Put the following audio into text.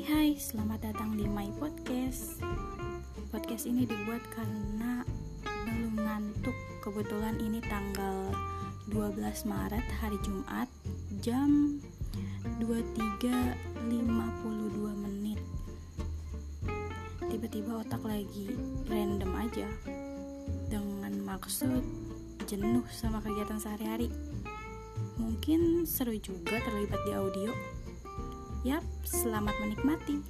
Hai hai, selamat datang di My Podcast. Podcast ini dibuat karena belum ngantuk. Kebetulan ini tanggal 12 Maret hari Jumat Jam 23.52 menit. Tiba-tiba otak lagi random aja Dengan maksud jenuh sama kegiatan sehari-hari. Mungkin seru juga terlibat di audio. Selamat menikmati.